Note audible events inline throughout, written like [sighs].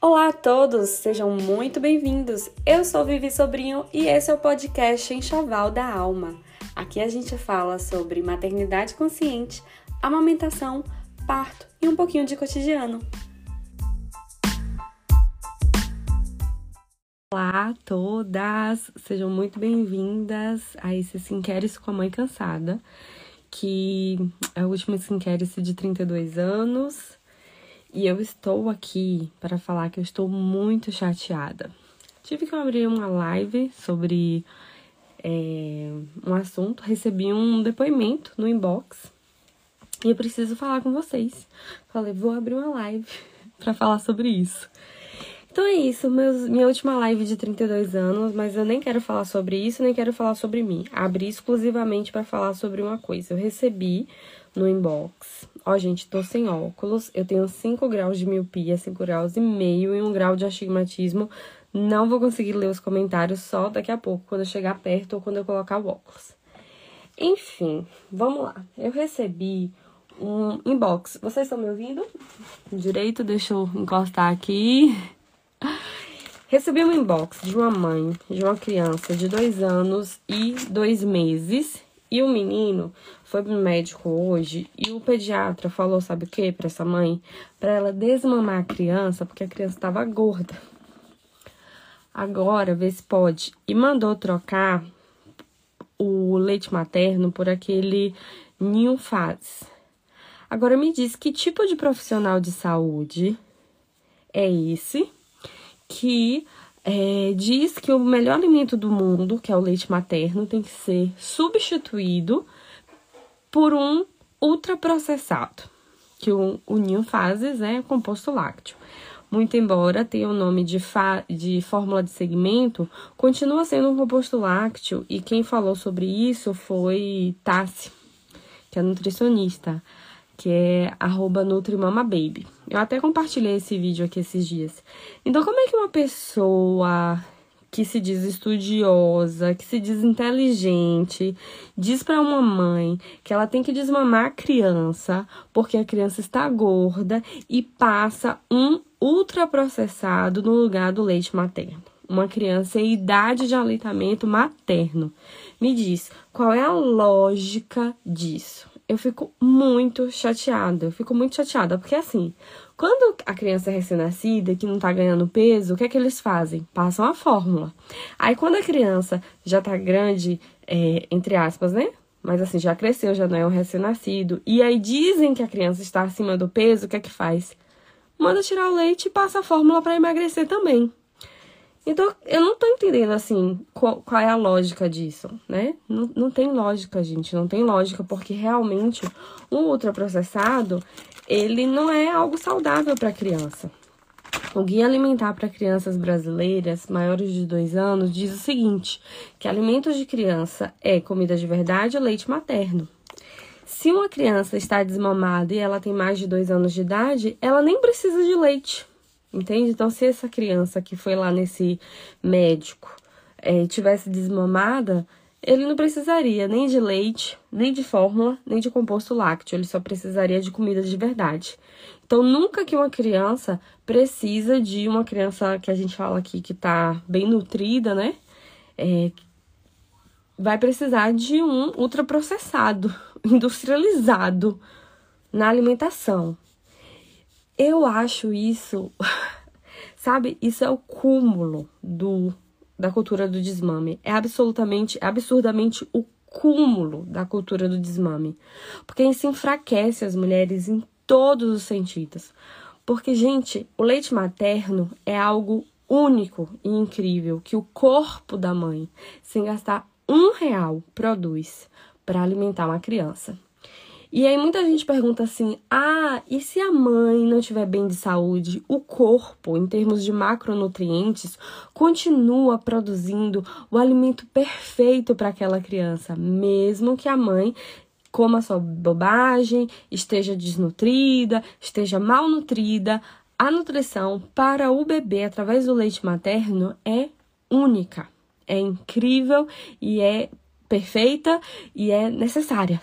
Olá a todos, sejam muito bem-vindos. Eu sou Vivi Sobrinho e esse é o podcast Enxoval da Alma. Aqui a gente fala sobre maternidade consciente, amamentação, parto e um pouquinho de cotidiano. Olá a todas, sejam muito bem-vindas a esse Skincare com a Mãe Cansada, que é o último Skincare de 32 anos e eu estou aqui para falar que eu estou muito chateada. Tive que abrir uma live sobre é, um assunto, recebi um depoimento no inbox e eu preciso falar com vocês. Falei, vou abrir uma live [laughs] para falar sobre isso. Então é isso, meus, minha última live de 32 anos, mas eu nem quero falar sobre isso, nem quero falar sobre mim. Abri exclusivamente para falar sobre uma coisa. Eu recebi no inbox. Ó, gente, tô sem óculos, eu tenho 5 graus de miopia, 5 graus e meio e um grau de astigmatismo. Não vou conseguir ler os comentários só daqui a pouco, quando eu chegar perto ou quando eu colocar o óculos. Enfim, vamos lá. Eu recebi um inbox. Vocês estão me ouvindo? Direito, deixa eu encostar aqui. Recebi um inbox de uma mãe de uma criança de dois anos e dois meses e o menino foi pro médico hoje e o pediatra falou, sabe o que, para essa mãe? Para ela desmamar a criança, porque a criança estava gorda. Agora, vê se pode. E mandou trocar o leite materno por aquele ninho faz. Agora me diz que tipo de profissional de saúde é esse que é, diz que o melhor alimento do mundo, que é o leite materno, tem que ser substituído por um ultraprocessado, que o, o Ninho é composto lácteo. Muito embora tenha o nome de, de fórmula de segmento, continua sendo um composto lácteo e quem falou sobre isso foi Tassi, que é nutricionista que é NutriMamaBaby. Eu até compartilhei esse vídeo aqui esses dias. Então, como é que uma pessoa que se diz estudiosa, que se diz inteligente, diz para uma mãe que ela tem que desmamar a criança porque a criança está gorda e passa um ultraprocessado no lugar do leite materno? Uma criança em idade de aleitamento materno. Me diz, qual é a lógica disso? Eu fico muito chateada. Eu fico muito chateada, porque assim, quando a criança é recém-nascida, que não tá ganhando peso, o que é que eles fazem? Passam a fórmula. Aí quando a criança já tá grande, é, entre aspas, né? Mas assim, já cresceu, já não é um recém-nascido. E aí dizem que a criança está acima do peso, o que é que faz? Manda tirar o leite e passa a fórmula para emagrecer também. Então, eu não tô entendendo, assim, qual, qual, é a lógica disso, né? Não, não tem lógica, gente, não tem lógica, porque realmente o ultraprocessado, ele não é algo saudável para criança. O Guia Alimentar para Crianças Brasileiras maiores de 2 anos diz o seguinte: que alimentos de criança é comida de verdade e leite materno. Se uma criança está desmamada e ela tem mais de 2 anos de idade, ela nem precisa de leite. Entende? Então, se essa criança que foi lá nesse médico é, tivesse desmamada, ele não precisaria nem de leite, nem de fórmula, nem de composto lácteo. Ele só precisaria de comida de verdade. Então, nunca que uma criança precisa de uma criança que a gente fala aqui que tá bem nutrida, né? É, vai precisar de um ultraprocessado, [laughs] industrializado na alimentação. Eu acho isso, [laughs] sabe? Isso é o cúmulo do da cultura do desmame. É absolutamente, absurdamente o cúmulo da cultura do desmame. Porque isso enfraquece as mulheres em todos os sentidos. Porque, gente, o leite materno é algo único e incrível que o corpo da mãe, sem gastar um real, produz para alimentar uma criança. E aí muita gente pergunta assim: ah, e se a mãe não tiver bem de saúde, o corpo, em termos de macronutrientes, continua produzindo o alimento perfeito para aquela criança, mesmo que a mãe coma só bobagem, esteja desnutrida, esteja malnutrida, a nutrição para o bebê através do leite materno é única, é incrível e é perfeita e é necessária.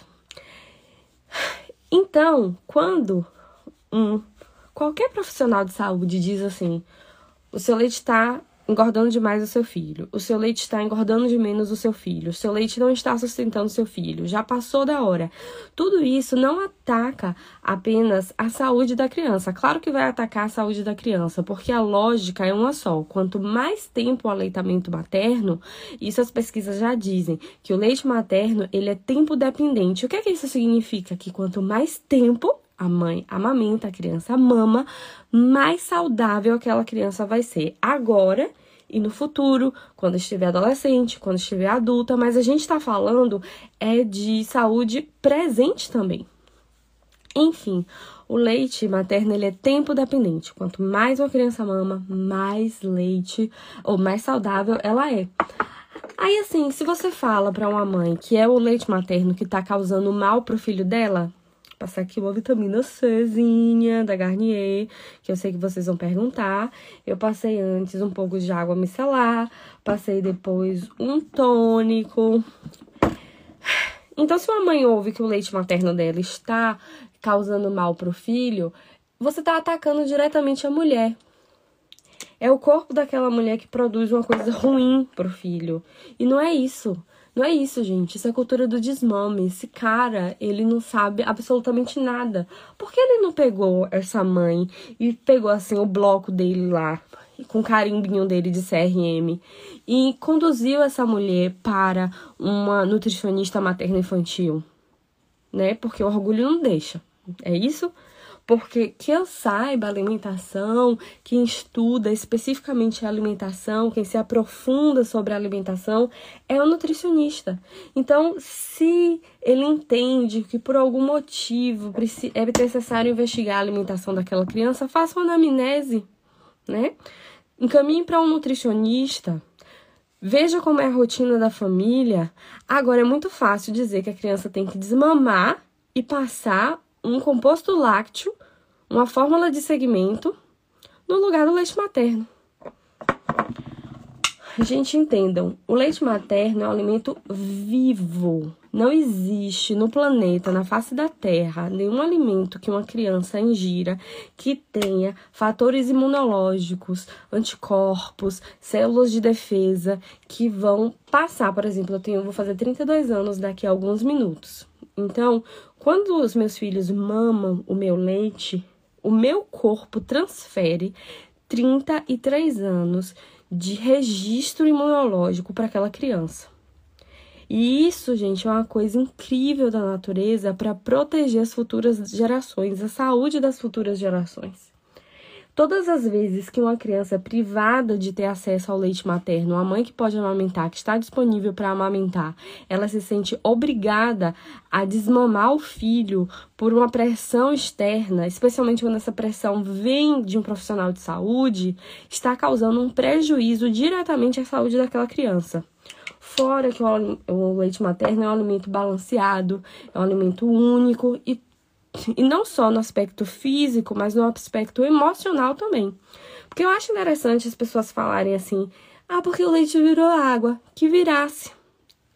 Então, quando um qualquer profissional de saúde diz assim: o seu leite está engordando demais o seu filho, o seu leite está engordando de menos o seu filho, o seu leite não está sustentando o seu filho, já passou da hora. Tudo isso não ataca apenas a saúde da criança. Claro que vai atacar a saúde da criança, porque a lógica é uma só. Quanto mais tempo o aleitamento materno, isso as pesquisas já dizem, que o leite materno, ele é tempo dependente. O que é que isso significa? Que quanto mais tempo a mãe amamenta, a criança mama, mais saudável aquela criança vai ser agora e no futuro, quando estiver adolescente, quando estiver adulta, mas a gente está falando é de saúde presente também. Enfim, o leite materno ele é tempo dependente. Quanto mais uma criança mama, mais leite ou mais saudável ela é. Aí assim, se você fala para uma mãe que é o leite materno que está causando mal pro filho dela, passar aqui uma vitamina Czinha da Garnier, que eu sei que vocês vão perguntar. Eu passei antes um pouco de água micelar, passei depois um tônico. Então, se uma mãe ouve que o leite materno dela está causando mal para o filho, você está atacando diretamente a mulher. É o corpo daquela mulher que produz uma coisa ruim para o filho. E não é isso. Não é isso, gente. Isso é cultura do desmame. Esse cara, ele não sabe absolutamente nada. Por que ele não pegou essa mãe e pegou, assim, o bloco dele lá, com o carimbinho dele de CRM, e conduziu essa mulher para uma nutricionista materno-infantil? Né? Porque o orgulho não deixa. É isso? Porque que eu saiba alimentação, quem estuda especificamente a alimentação, quem se aprofunda sobre a alimentação, é o nutricionista. Então, se ele entende que por algum motivo é necessário investigar a alimentação daquela criança, faça uma anamnese, né? Encaminhe para um nutricionista. Veja como é a rotina da família. Agora é muito fácil dizer que a criança tem que desmamar e passar um composto lácteo, uma fórmula de segmento, no lugar do leite materno. Gente, entendam, o leite materno é um alimento vivo. Não existe no planeta, na face da Terra, nenhum alimento que uma criança ingira que tenha fatores imunológicos, anticorpos, células de defesa que vão passar, por exemplo, eu tenho, vou fazer 32 anos daqui a alguns minutos. Então, quando os meus filhos mamam o meu leite, o meu corpo transfere 33 anos de registro imunológico para aquela criança. E isso, gente, é uma coisa incrível da natureza para proteger as futuras gerações, a saúde das futuras gerações. Todas as vezes que uma criança é privada de ter acesso ao leite materno, a mãe que pode amamentar, que está disponível para amamentar, ela se sente obrigada a desmamar o filho por uma pressão externa, especialmente quando essa pressão vem de um profissional de saúde, está causando um prejuízo diretamente à saúde daquela criança. Fora que o leite materno é um alimento balanceado, é um alimento único e e não só no aspecto físico, mas no aspecto emocional também. Porque eu acho interessante as pessoas falarem assim: ah, porque o leite virou água. Que virasse.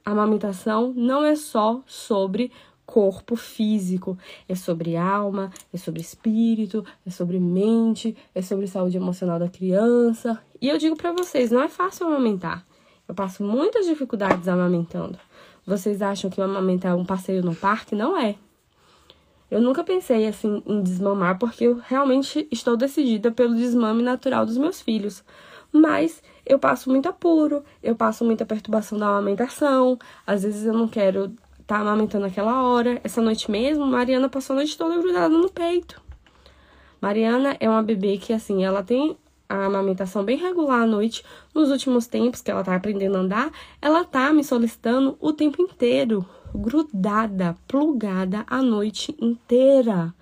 A amamentação não é só sobre corpo físico, é sobre alma, é sobre espírito, é sobre mente, é sobre saúde emocional da criança. E eu digo para vocês, não é fácil amamentar. Eu passo muitas dificuldades amamentando. Vocês acham que amamentar é um passeio no parque? Não é. Eu nunca pensei assim em desmamar porque eu realmente estou decidida pelo desmame natural dos meus filhos. Mas eu passo muito apuro, eu passo muita perturbação da amamentação, às vezes eu não quero estar tá amamentando aquela hora. Essa noite mesmo, Mariana passou a noite toda grudada no peito. Mariana é uma bebê que, assim, ela tem a amamentação bem regular à noite. Nos últimos tempos que ela tá aprendendo a andar, ela tá me solicitando o tempo inteiro grudada, plugada a noite inteira.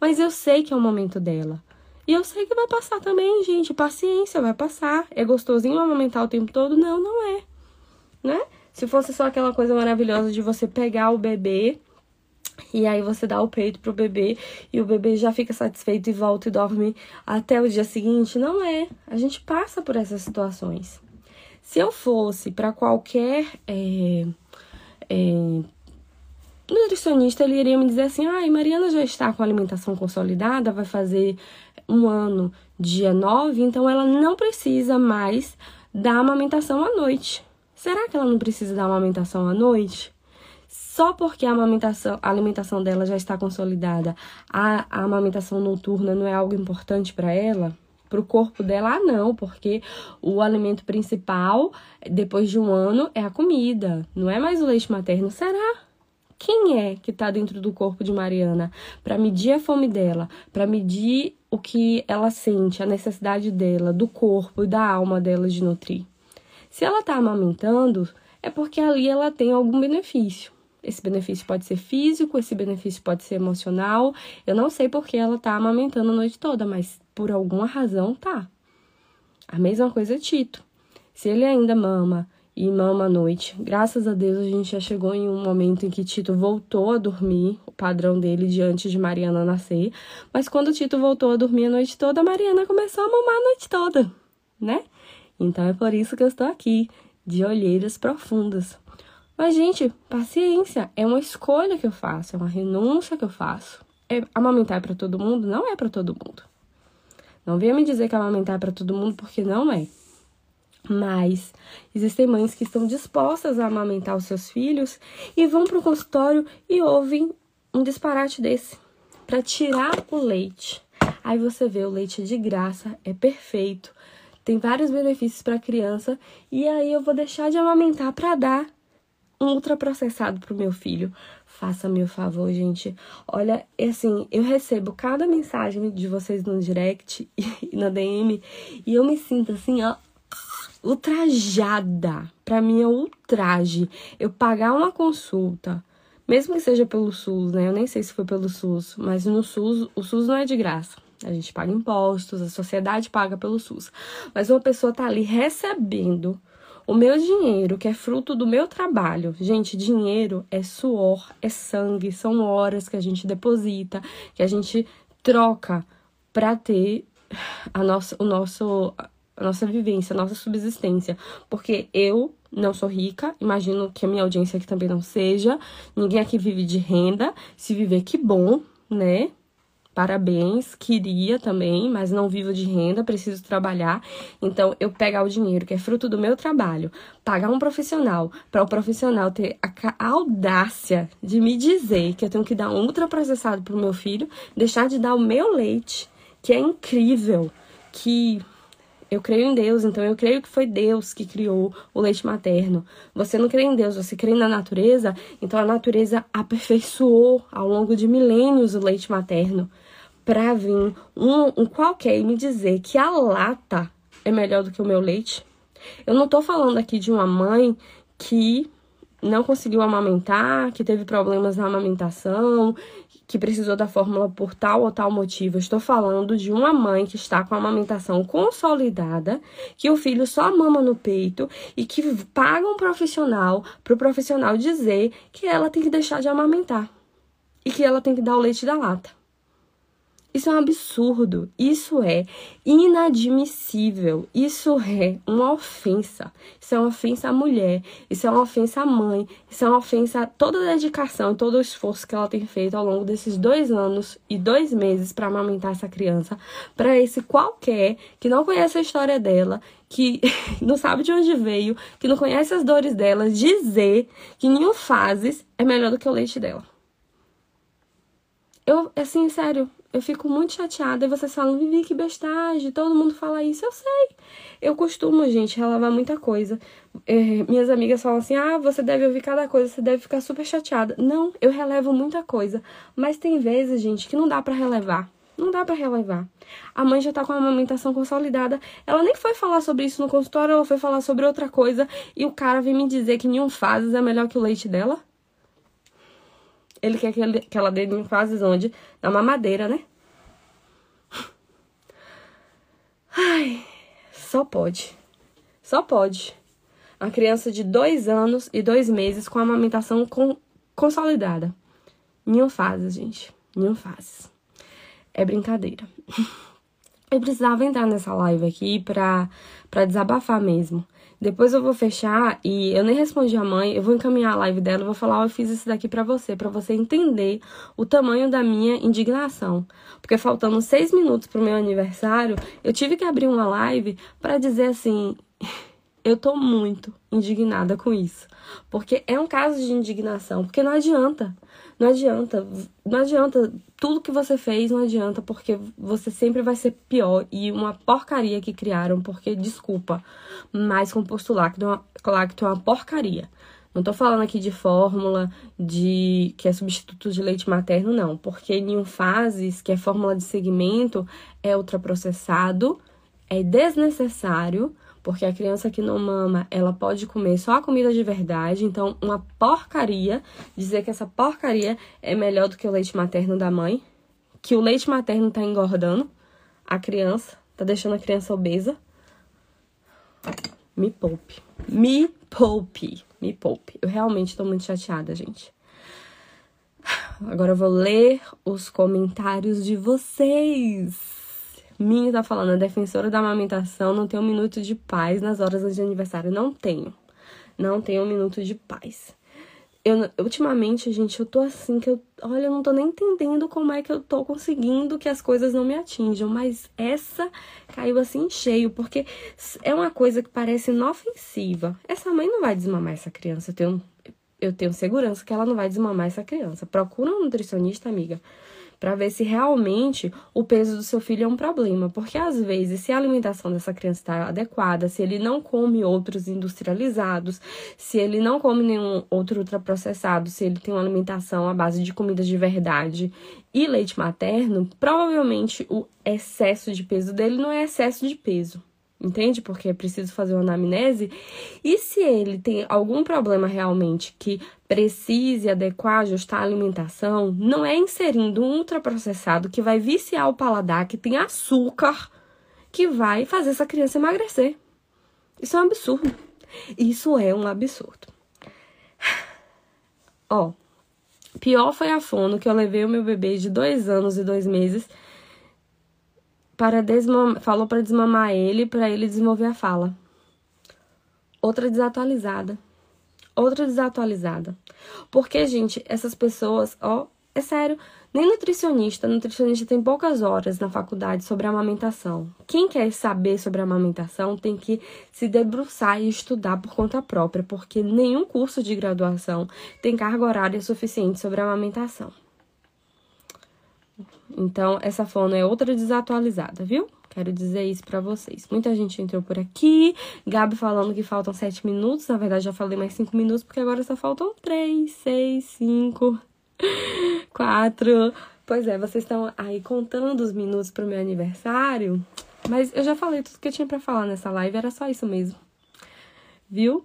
Mas eu sei que é o momento dela. E eu sei que vai passar também, gente. Paciência, vai passar. É gostosinho amamentar o tempo todo? Não, não é. Né? Se fosse só aquela coisa maravilhosa de você pegar o bebê e aí você dá o peito pro bebê e o bebê já fica satisfeito e volta e dorme até o dia seguinte, não é. A gente passa por essas situações. Se eu fosse para qualquer é, é, nutricionista ele iria me dizer assim: ai, ah, Mariana já está com alimentação consolidada, vai fazer um ano dia 9, então ela não precisa mais da amamentação à noite. Será que ela não precisa da amamentação à noite? Só porque a, amamentação, a alimentação dela já está consolidada, a, a amamentação noturna não é algo importante para ela? Para o corpo dela, ah, não, porque o alimento principal, depois de um ano, é a comida, não é mais o leite materno. Será? Quem é que está dentro do corpo de Mariana para medir a fome dela, para medir o que ela sente, a necessidade dela, do corpo e da alma dela de nutrir? Se ela está amamentando, é porque ali ela tem algum benefício. Esse benefício pode ser físico, esse benefício pode ser emocional. Eu não sei porque ela tá amamentando a noite toda, mas por alguma razão tá. A mesma coisa é Tito. Se ele ainda mama e mama à noite. Graças a Deus a gente já chegou em um momento em que Tito voltou a dormir, o padrão dele de antes de Mariana nascer. Mas quando Tito voltou a dormir a noite toda, Mariana começou a mamar a noite toda, né? Então é por isso que eu estou aqui, de olheiras profundas. Mas, gente, paciência, é uma escolha que eu faço, é uma renúncia que eu faço. É, amamentar é para todo mundo? Não é para todo mundo. Não venha me dizer que amamentar é para todo mundo, porque não é. Mas existem mães que estão dispostas a amamentar os seus filhos e vão para o consultório e ouvem um disparate desse para tirar o leite. Aí você vê o leite de graça, é perfeito, tem vários benefícios para a criança e aí eu vou deixar de amamentar para dar um ultraprocessado pro meu filho. Faça-me o favor, gente. Olha, assim, eu recebo cada mensagem de vocês no direct [laughs] e na DM e eu me sinto assim, ó, ultrajada. Para mim é ultraje eu pagar uma consulta, mesmo que seja pelo SUS, né? Eu nem sei se foi pelo SUS, mas no SUS, o SUS não é de graça. A gente paga impostos, a sociedade paga pelo SUS. Mas uma pessoa tá ali recebendo o meu dinheiro, que é fruto do meu trabalho. Gente, dinheiro é suor, é sangue, são horas que a gente deposita, que a gente troca para ter a nossa, o nosso a nossa vivência, a nossa subsistência. Porque eu não sou rica, imagino que a minha audiência aqui também não seja. Ninguém aqui vive de renda. Se viver, que bom, né? Parabéns, queria também, mas não vivo de renda, preciso trabalhar. Então, eu pegar o dinheiro, que é fruto do meu trabalho, pagar um profissional, para o profissional ter a audácia de me dizer que eu tenho que dar um ultraprocessado pro meu filho, deixar de dar o meu leite, que é incrível, que eu creio em Deus, então eu creio que foi Deus que criou o leite materno. Você não crê em Deus, você crê na natureza, então a natureza aperfeiçoou ao longo de milênios o leite materno para vir um, um qualquer e me dizer que a lata é melhor do que o meu leite. Eu não tô falando aqui de uma mãe que não conseguiu amamentar, que teve problemas na amamentação, que precisou da fórmula por tal ou tal motivo. estou falando de uma mãe que está com a amamentação consolidada, que o filho só mama no peito e que paga um profissional para o profissional dizer que ela tem que deixar de amamentar e que ela tem que dar o leite da lata. Isso é um absurdo, isso é inadmissível, isso é uma ofensa. Isso é uma ofensa à mulher, isso é uma ofensa à mãe, isso é uma ofensa a toda a dedicação, todo o esforço que ela tem feito ao longo desses dois anos e dois meses para amamentar essa criança, para esse qualquer que não conhece a história dela, que [laughs] não sabe de onde veio, que não conhece as dores dela, dizer que nenhum fases é melhor do que o leite dela. Eu, assim, sério, eu fico muito chateada e vocês falam, Vivi, que bestagem, todo mundo fala isso. Eu sei. Eu costumo, gente, relavar muita coisa. É, minhas amigas falam assim, ah, você deve ouvir cada coisa, você deve ficar super chateada. Não, eu relevo muita coisa. Mas tem vezes, gente, que não dá para relevar. Não dá para relevar. A mãe já tá com a amamentação consolidada. Ela nem foi falar sobre isso no consultório, ela foi falar sobre outra coisa. E o cara vem me dizer que nenhum fases é melhor que o leite dela. Ele quer que, ele, que ela dê em fases onde? Na mamadeira, né? Ai, só pode. Só pode. A criança de dois anos e dois meses com a amamentação com, consolidada. Nenhum fases, gente. Nenhum fases. É brincadeira. [laughs] Eu precisava entrar nessa live aqui pra, pra desabafar mesmo. Depois eu vou fechar e eu nem respondi a mãe, eu vou encaminhar a live dela e vou falar, oh, eu fiz isso daqui para você, para você entender o tamanho da minha indignação. Porque faltando seis minutos pro meu aniversário, eu tive que abrir uma live para dizer assim, [laughs] eu tô muito indignada com isso. Porque é um caso de indignação, porque não adianta. Não adianta, não adianta. Tudo que você fez não adianta, porque você sempre vai ser pior. E uma porcaria que criaram, porque, desculpa, mas composto lácteo, é lácteo é uma porcaria. Não tô falando aqui de fórmula, de que é substituto de leite materno, não. Porque em fases, que é fórmula de segmento, é ultraprocessado, é desnecessário, porque a criança que não mama, ela pode comer só a comida de verdade. Então, uma porcaria dizer que essa porcaria é melhor do que o leite materno da mãe, que o leite materno tá engordando a criança, tá deixando a criança obesa. Me poupe. Me poupe. Me poupe. Eu realmente tô muito chateada, gente. Agora eu vou ler os comentários de vocês. Minha tá falando, a defensora da amamentação não tem um minuto de paz nas horas de aniversário. Não tenho. Não tenho um minuto de paz. Eu, ultimamente, gente, eu tô assim que eu. Olha, eu não tô nem entendendo como é que eu tô conseguindo que as coisas não me atinjam. Mas essa caiu assim cheio, porque é uma coisa que parece inofensiva. Essa mãe não vai desmamar essa criança. Eu tenho, eu tenho segurança que ela não vai desmamar essa criança. Procura um nutricionista, amiga para ver se realmente o peso do seu filho é um problema. Porque às vezes, se a alimentação dessa criança está adequada, se ele não come outros industrializados, se ele não come nenhum outro ultraprocessado, se ele tem uma alimentação à base de comidas de verdade e leite materno, provavelmente o excesso de peso dele não é excesso de peso entende? Porque é preciso fazer uma anamnese. E se ele tem algum problema realmente que precise adequar, ajustar a alimentação, não é inserindo um ultraprocessado que vai viciar o paladar, que tem açúcar, que vai fazer essa criança emagrecer. Isso é um absurdo. Isso é um absurdo. Ó, pior foi a fono que eu levei o meu bebê de dois anos e dois meses para falou para desmamar ele, para ele desenvolver a fala. Outra desatualizada. Outra desatualizada. Porque, gente, essas pessoas, ó, é sério, nem nutricionista, nutricionista tem poucas horas na faculdade sobre amamentação. Quem quer saber sobre amamentação tem que se debruçar e estudar por conta própria, porque nenhum curso de graduação tem carga horária suficiente sobre amamentação. Então, essa fono é outra desatualizada, viu? Quero dizer isso para vocês. Muita gente entrou por aqui. Gabi falando que faltam sete minutos. Na verdade, já falei mais cinco minutos, porque agora só faltam três, seis, cinco, [laughs] quatro. Pois é, vocês estão aí contando os minutos pro meu aniversário. Mas eu já falei tudo que eu tinha para falar nessa live, era só isso mesmo. Viu?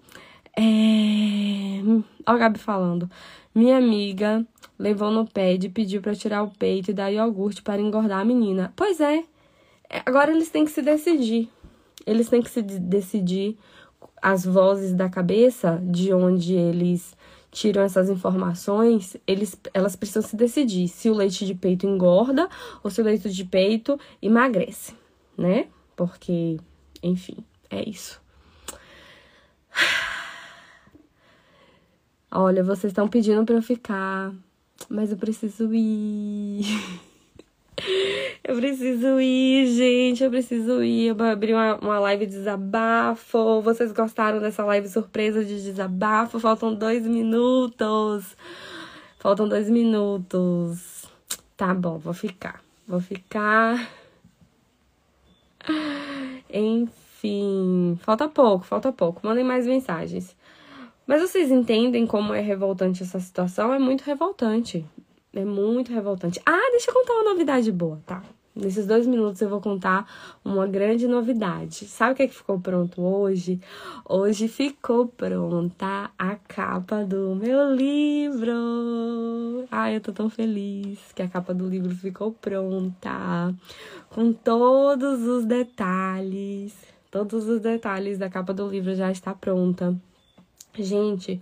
É... Ó, a Gabi falando. Minha amiga levou no pé e pediu para tirar o peito e dar iogurte para engordar a menina. Pois é. é. Agora eles têm que se decidir. Eles têm que se decidir as vozes da cabeça de onde eles tiram essas informações, eles, elas precisam se decidir se o leite de peito engorda ou se o leite de peito emagrece, né? Porque, enfim, é isso. Olha, vocês estão pedindo para eu ficar, mas eu preciso ir. [laughs] eu preciso ir, gente, eu preciso ir. Eu abri uma, uma live de desabafo. Vocês gostaram dessa live surpresa de desabafo? Faltam dois minutos. Faltam dois minutos. Tá bom, vou ficar. Vou ficar. [laughs] Enfim, falta pouco, falta pouco. Mandem mais mensagens. Mas vocês entendem como é revoltante essa situação? É muito revoltante. É muito revoltante. Ah, deixa eu contar uma novidade boa, tá? Nesses dois minutos eu vou contar uma grande novidade. Sabe o que, é que ficou pronto hoje? Hoje ficou pronta a capa do meu livro. Ai, eu tô tão feliz que a capa do livro ficou pronta. Com todos os detalhes. Todos os detalhes da capa do livro já está pronta. Gente,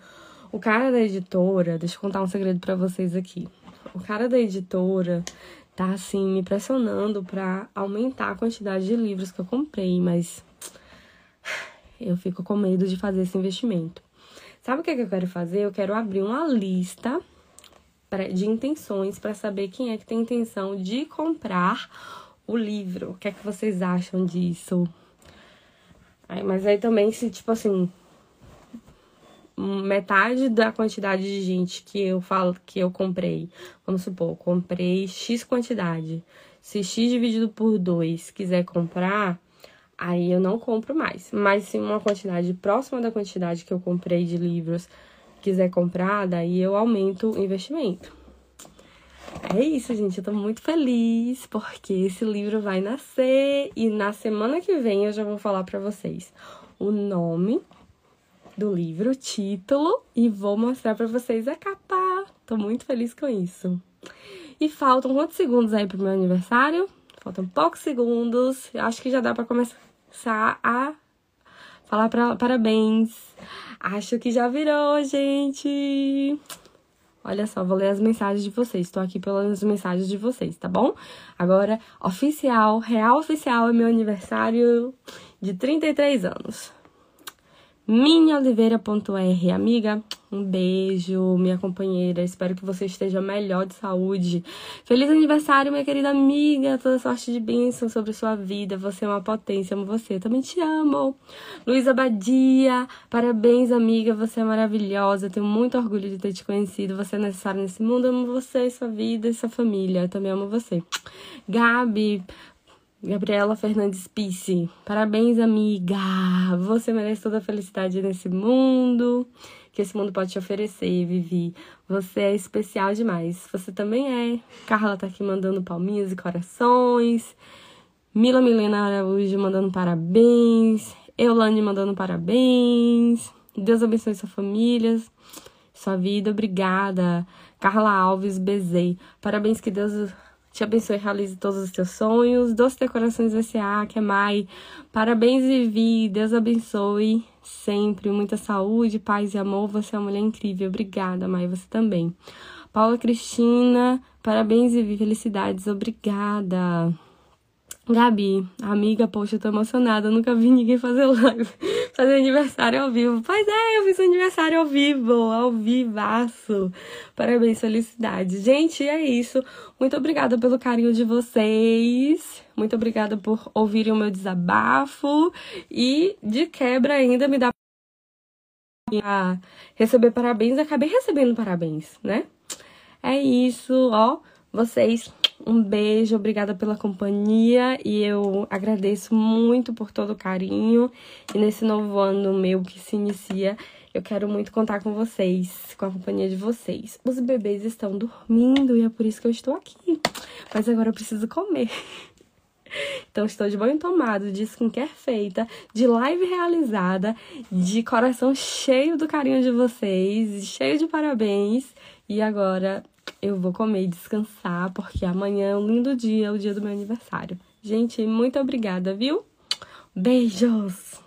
o cara da editora, deixa eu contar um segredo para vocês aqui. O cara da editora tá assim me pressionando para aumentar a quantidade de livros que eu comprei, mas [sighs] eu fico com medo de fazer esse investimento. Sabe o que, é que eu quero fazer? Eu quero abrir uma lista de intenções para saber quem é que tem intenção de comprar o livro. O que é que vocês acham disso? Aí, mas aí também, se tipo assim, metade da quantidade de gente que eu falo que eu comprei, vamos supor, comprei X quantidade. Se X dividido por 2 quiser comprar, aí eu não compro mais. Mas se uma quantidade próxima da quantidade que eu comprei de livros quiser comprar, daí eu aumento o investimento. É isso, gente. Eu tô muito feliz porque esse livro vai nascer e na semana que vem eu já vou falar para vocês o nome do livro, título e vou mostrar para vocês a capa. Tô muito feliz com isso. E faltam quantos segundos aí pro meu aniversário? Faltam poucos segundos. Eu acho que já dá para começar a falar pra, parabéns. Acho que já virou, gente. Olha só, vou ler as mensagens de vocês. Estou aqui pelas mensagens de vocês, tá bom? Agora, oficial, real oficial, é meu aniversário de 33 anos. Minhaoliveira.r, amiga, um beijo, minha companheira. Espero que você esteja melhor de saúde. Feliz aniversário, minha querida amiga. Toda sorte de bênção sobre sua vida. Você é uma potência, amo você. Também te amo. Luísa Badia, parabéns, amiga. Você é maravilhosa. Tenho muito orgulho de ter te conhecido. Você é necessário nesse mundo. amo você, sua vida e sua família. também amo você. Gabi, Gabriela Fernandes Pisse, parabéns, amiga! Você merece toda a felicidade nesse mundo que esse mundo pode te oferecer, Vivi. Você é especial demais. Você também é. Carla tá aqui mandando palminhas e corações. Mila Milena Araújo mandando parabéns. Eulane mandando parabéns. Deus abençoe sua família, sua vida. Obrigada. Carla Alves Bezei. Parabéns, que Deus te abençoe e realize todos os teus sonhos. Doce Decorações S.A., que é Mai. Parabéns, Vivi. Deus abençoe sempre. Muita saúde, paz e amor. Você é uma mulher incrível. Obrigada, Mai. Você também. Paula Cristina. Parabéns, Vivi. Felicidades. Obrigada. Gabi, amiga, poxa, eu tô emocionada. Eu nunca vi ninguém fazer live, [laughs] fazer aniversário ao vivo. Pois é, eu fiz aniversário ao vivo, ao vivaço. Parabéns, felicidades. Gente, é isso. Muito obrigada pelo carinho de vocês. Muito obrigada por ouvirem o meu desabafo. E de quebra ainda me dá a receber parabéns. Acabei recebendo parabéns, né? É isso, ó. Vocês um beijo, obrigada pela companhia e eu agradeço muito por todo o carinho. E nesse novo ano meu que se inicia, eu quero muito contar com vocês, com a companhia de vocês. Os bebês estão dormindo e é por isso que eu estou aqui. Mas agora eu preciso comer. [laughs] Então, estou de banho tomado, de skincare feita, de live realizada, de coração cheio do carinho de vocês, cheio de parabéns. E agora eu vou comer e descansar, porque amanhã é um lindo dia, o dia do meu aniversário. Gente, muito obrigada, viu? Beijos!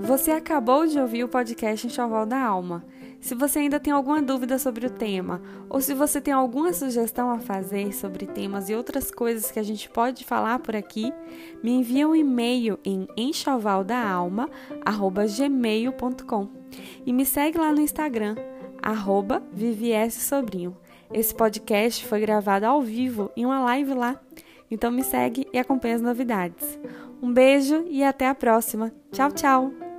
Você acabou de ouvir o podcast Enxoval da Alma. Se você ainda tem alguma dúvida sobre o tema, ou se você tem alguma sugestão a fazer sobre temas e outras coisas que a gente pode falar por aqui, me envie um e-mail em enxovaldaalma@gmail.com e me segue lá no Instagram arroba Sobrinho. Esse podcast foi gravado ao vivo em uma live lá, então me segue e acompanhe as novidades. Um beijo e até a próxima. Tchau, tchau!